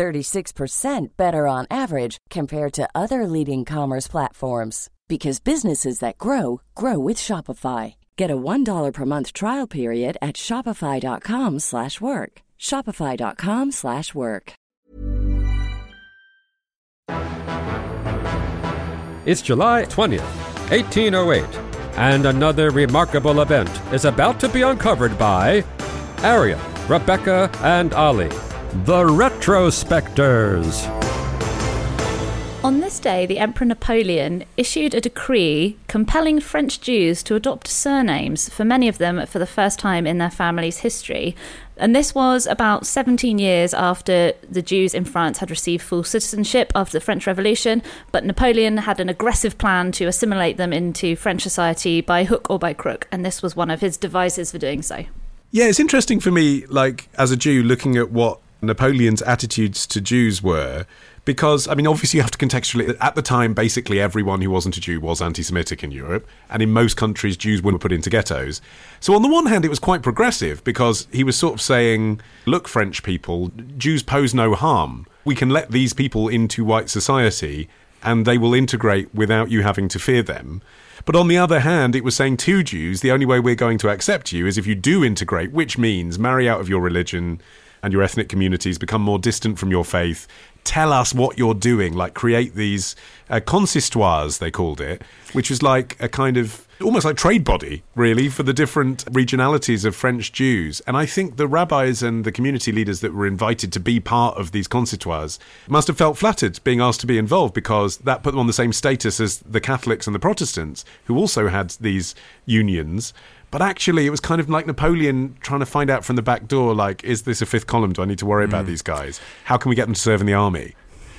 36% better on average compared to other leading commerce platforms because businesses that grow grow with Shopify. Get a $1 per month trial period at shopify.com/work. shopify.com/work. It's July 20th, 1808, and another remarkable event is about to be uncovered by Arion, Rebecca, and Olly, the Retrospectors. On this day, the Emperor Napoleon issued a decree compelling French Jews to adopt surnames, for many of them for the first time in their family's history. And this was about 17 years after the Jews in France had received full citizenship after the French Revolution, but Napoleon had an aggressive plan to assimilate them into French society by hook or by crook, and this was one of his devices for doing so. Yeah, it's interesting for me, like, as a Jew, looking at what Napoleon's attitudes to Jews were because I mean, obviously, you have to contextualize. At the time, basically everyone who wasn't a Jew was anti-Semitic in Europe, and in most countries, Jews were put into ghettos. So, on the one hand, it was quite progressive because he was sort of saying, "Look, French people, Jews pose no harm. We can let these people into white society, and they will integrate without you having to fear them." But on the other hand, it was saying to Jews, the only way we're going to accept you is if you do integrate, which means marry out of your religion and your ethnic communities, become more distant from your faith, tell us what you're doing, like create these uh, consistoires, they called it, which was like a kind of almost like trade body, really, for the different regionalities of French Jews. And I think the rabbis and the community leaders that were invited to be part of these consistoires must have felt flattered being asked to be involved because that put them on the same status as the Catholics and the Protestants, who also had these unions. But actually, it was kind of like Napoleon trying to find out from the back door, like, is this a fifth column? Do I need to worry mm. about these guys? How can we get them to serve in the army?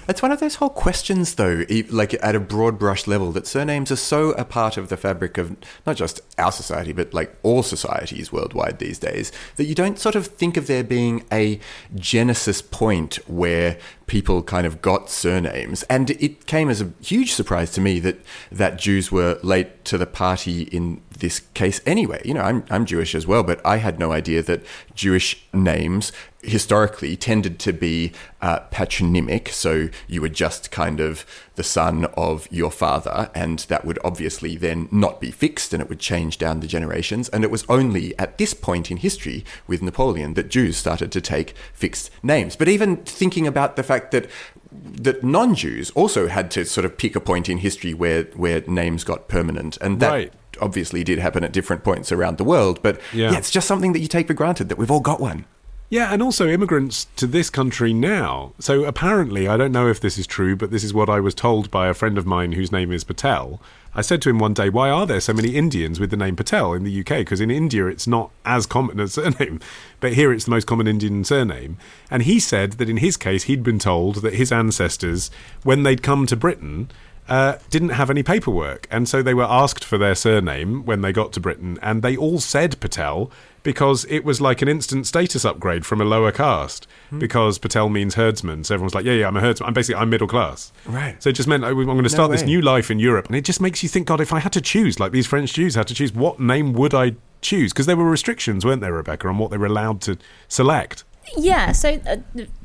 It's one of those whole questions, though, like at a broad brush level, that surnames are so a part of the fabric of not just our society, but like all societies worldwide these days, that you don't sort of think of there being a genesis point where people kind of got surnames. And it came as a huge surprise to me that, that Jews were late to the party in this case anyway. You know, I'm, I'm Jewish as well, but I had no idea that Jewish names historically tended to be uh, patronymic. So you were just kind of the son of your father, and that would obviously then not be fixed and it would change down the generations. And it was only at this point in history with Napoleon that Jews started to take fixed names. But even thinking about the fact that that non-Jews also had to sort of pick a point in history where where names got permanent, and that right obviously did happen at different points around the world, but yeah. yeah. it's just something that you take for granted that we've all got one. Yeah, and also immigrants to this country now. So apparently, I don't know if this is true, but this is what I was told by a friend of mine whose name is Patel. I said to him one day, Why are there so many Indians with the name Patel in the UK? Because in India it's not as common a surname, but here it's the most common Indian surname. And he said that in his case, he'd been told that his ancestors, when they'd come to Britain, uh, didn't have any paperwork. And so they were asked for their surname when they got to Britain, and they all said Patel because it was like an instant status upgrade from a lower caste hmm. because Patel means herdsman. So everyone's like, yeah, yeah, I'm a herdsman. I'm basically, I'm middle class. Right. So it just meant I'm going to start no this new life in Europe. And it just makes you think, God, if I had to choose, like these French Jews had to choose, what name would I choose? Because there were restrictions, weren't there, Rebecca, on what they were allowed to select. Yeah, so uh,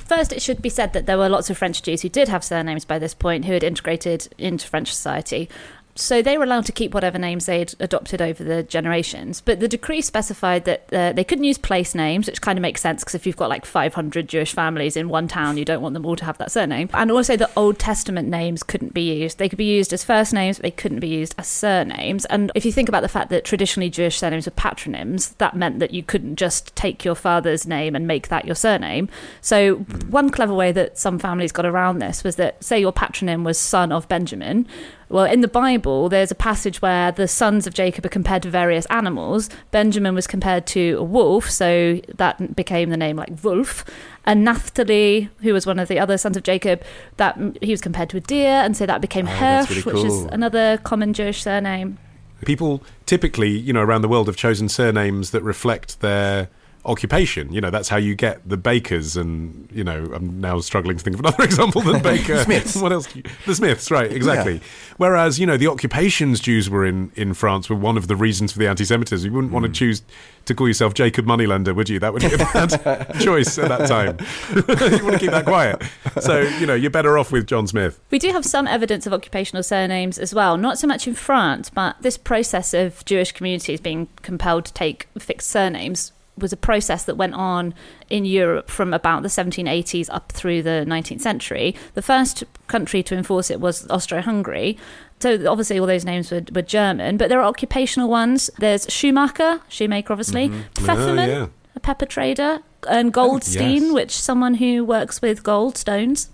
First, it should be said that there were lots of French Jews who did have surnames by this point who had integrated into French society so they were allowed to keep whatever names they'd adopted over the generations. But the decree specified that uh, they couldn't use place names, which kind of makes sense because if you've got like 500 Jewish families in one town, you don't want them all to have that surname. And also, the Old Testament names couldn't be used. They could be used as first names, but they couldn't be used as surnames. And if you think about the fact that traditionally Jewish surnames were patronyms, that meant that you couldn't just take your father's name and make that your surname. So, one clever way that some families got around this was that, say, your patronym was son of Benjamin Well, in the Bible, there's a passage where the sons of Jacob are compared to various animals. Benjamin was compared to a wolf, so that became the name like Wolf. And Naphtali, who was one of the other sons of Jacob, that he was compared to a deer, and so that became Oh, Hirsch, really which is another common Jewish surname. People typically, you know, around the world have chosen surnames that reflect their occupation. You know, that's how you get the bakers and, you know, I'm now struggling to think of another example than baker. Smiths. what else? do you- The Smiths, right, exactly. Yeah. Whereas, you know, the occupations Jews were in in France were one of the reasons for the anti-Semitism. You wouldn't want to mm. choose to call yourself Jacob Moneylender, would you? That would be a bad choice at that time. you want to keep that quiet. So, you know, you're better off with John Smith. We do have some evidence of occupational surnames as well, not so much in France, but this process of Jewish communities being compelled to take fixed surnames was a process that went on in Europe from about the 1780s up through the 19th century. The first country to enforce it was Austro Hungary. So obviously, all those names were, were German, but there are occupational ones. There's Schumacher, shoemaker, obviously, Pfefferman, Oh, yeah. a pepper trader, and Goldstein, yes. which someone who works with gold stones.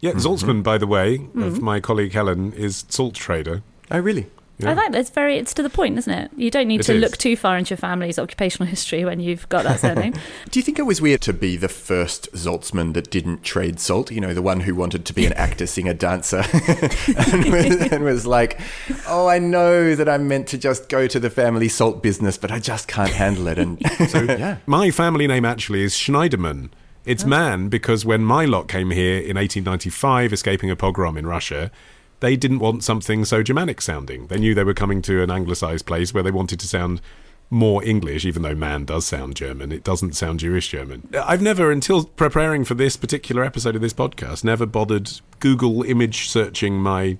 Yeah, Zaltzman, by the way, Mm-hmm. of my colleague Helen, is salt trader. Oh, really? Yeah. I like that. It's very, it's to the point, isn't it? You don't need It to is. look too far into your family's occupational history when you've got that surname. Do you think it was weird to be the first Zaltzman that didn't trade salt? You know, the one who wanted to be an actor, singer, dancer, and, was, and was like, "Oh, I know that I'm meant to just go to the family salt business, but I just can't handle it." And so, yeah, My family name actually is Schneiderman. Oh. It's man because when my lot came here in 1895, escaping a pogrom in Russia, they didn't want something so Germanic sounding. They knew they were coming to an anglicized place where they wanted to sound more English, even though man does sound German. It doesn't sound Jewish German. I've never, until preparing for this particular episode of this podcast, never bothered Google image searching my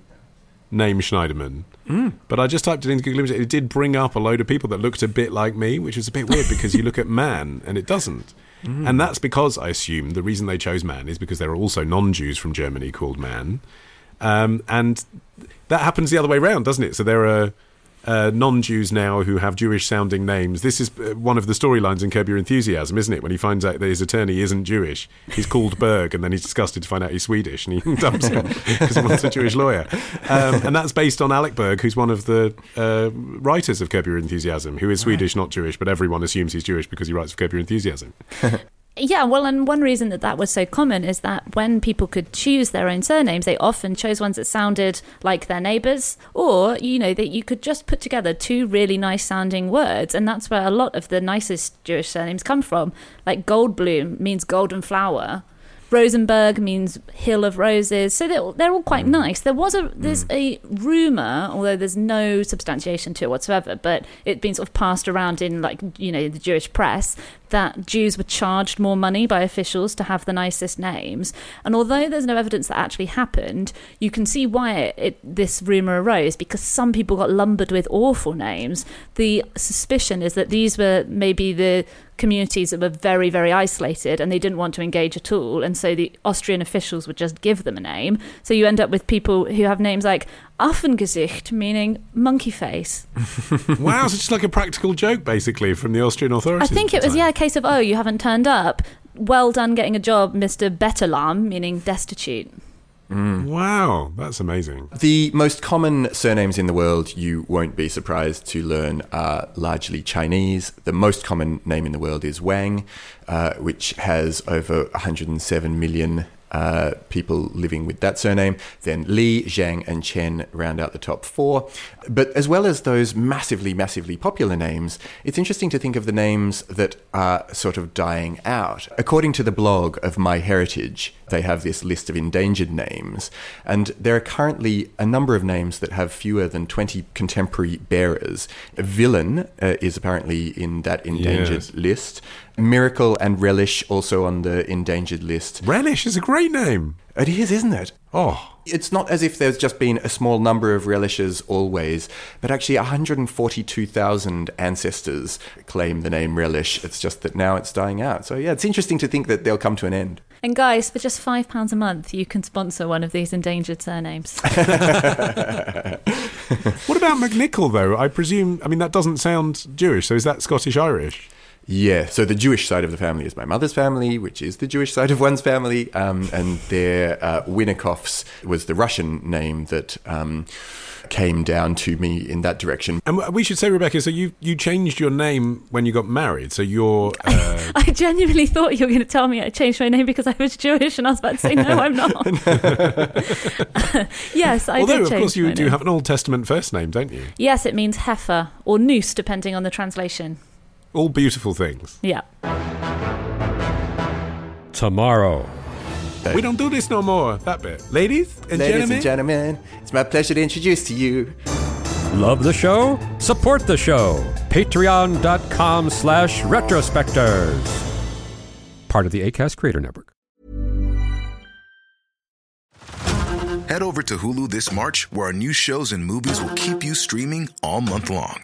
name Schneiderman. Mm. But I just typed it into Google Images. It did bring up a load of people that looked a bit like me, which was a bit weird because you look at man and it doesn't. Mm. And that's because I assume the reason they chose man is because there are also non Jews from Germany called man. Um, and that happens the other way around, doesn't it? So there are uh, non-Jews now who have Jewish-sounding names. This is uh, one of the storylines in Curb Your Enthusiasm, isn't it? When he finds out that his attorney isn't Jewish, he's called Berg, and then he's disgusted to find out he's Swedish, and he dumps him because he wants a Jewish lawyer. Um, and that's based on Alec Berg, who's one of the uh, writers of Curb Your Enthusiasm, who is Swedish, not Jewish, but everyone assumes he's Jewish because he writes for Curb Your Enthusiasm. yeah, well, and one reason that that was so common is that when people could choose their own surnames, they often chose ones that sounded like their neighbours, or you know that you could just put together two really nice sounding words, and that's where a lot of the nicest Jewish surnames come from. Like Goldblum means golden flower. Rosenberg means hill of roses, so they're, they're all quite mm. nice. There was a there's mm. a rumor, although there's no substantiation to it whatsoever, but it's been sort of passed around in like you know the Jewish press that Jews were charged more money by officials to have the nicest names. And although there's no evidence that actually happened, you can see why it, it, this rumor arose because some people got lumbered with awful names. The suspicion is that these were maybe the communities that were very, very isolated and they didn't want to engage at all. And so the Austrian officials would just give them a name. So you end up with people who have names like Affengesicht, meaning monkey face. wow, so it's just like a practical joke, basically, from the Austrian authorities. I think it was, time. yeah, a case of, oh, you haven't turned up. Well done getting a job, Mr. Bettelarm, meaning destitute. Wow, that's amazing. The most common surnames in the world, you won't be surprised to learn, are largely Chinese. The most common name in the world is Wang, uh, which has over 107 million uh, people living with that surname. Then Li, Zhang, and Chen round out the top four. But as well as those massively, massively popular names, it's interesting to think of the names that are sort of dying out. According to the blog of MyHeritage, they have this list of endangered names, and there are currently a number of names that have fewer than 20 contemporary bearers. Villain uh, is apparently in that endangered Yes. list. Miracle and Relish also on the endangered list. Relish is a great name. It is, isn't it? Oh, It's not as if there's just been a small number of relishes always, but actually 142,000 ancestors claim the name relish. It's just that now it's dying out. So, yeah, it's interesting to think that they'll come to an end. And guys, for just £5 a month, you can sponsor one of these endangered surnames. what about McNicoll though? I presume. I mean, that doesn't sound Jewish. So is that Scottish Irish? Yeah, so the Jewish side of the family is my mother's family, which is the Jewish side of one's family, um, and their uh, Winnikovs was the Russian name that um, came down to me in that direction. And we should say, Rebecca, so you, you changed your name when you got married. So you're. Uh... I genuinely thought you were going to tell me I changed my name because I was Jewish, and I was about to say, no, I'm not. yes, I Although, did of change course, you do name. have an Old Testament first name, don't you? Yes, it means heifer or noose, depending on the translation. All beautiful things. Yeah. Tomorrow. We don't do this no more. That bit. Ladies and Ladies gentlemen. and gentlemen, it's my pleasure to introduce to you. Love the show? Support the show. Patreon.com slash retrospectors. Part of the ACAST Creator Network. Head over to Hulu this March, where our new shows and movies will keep you streaming all month long.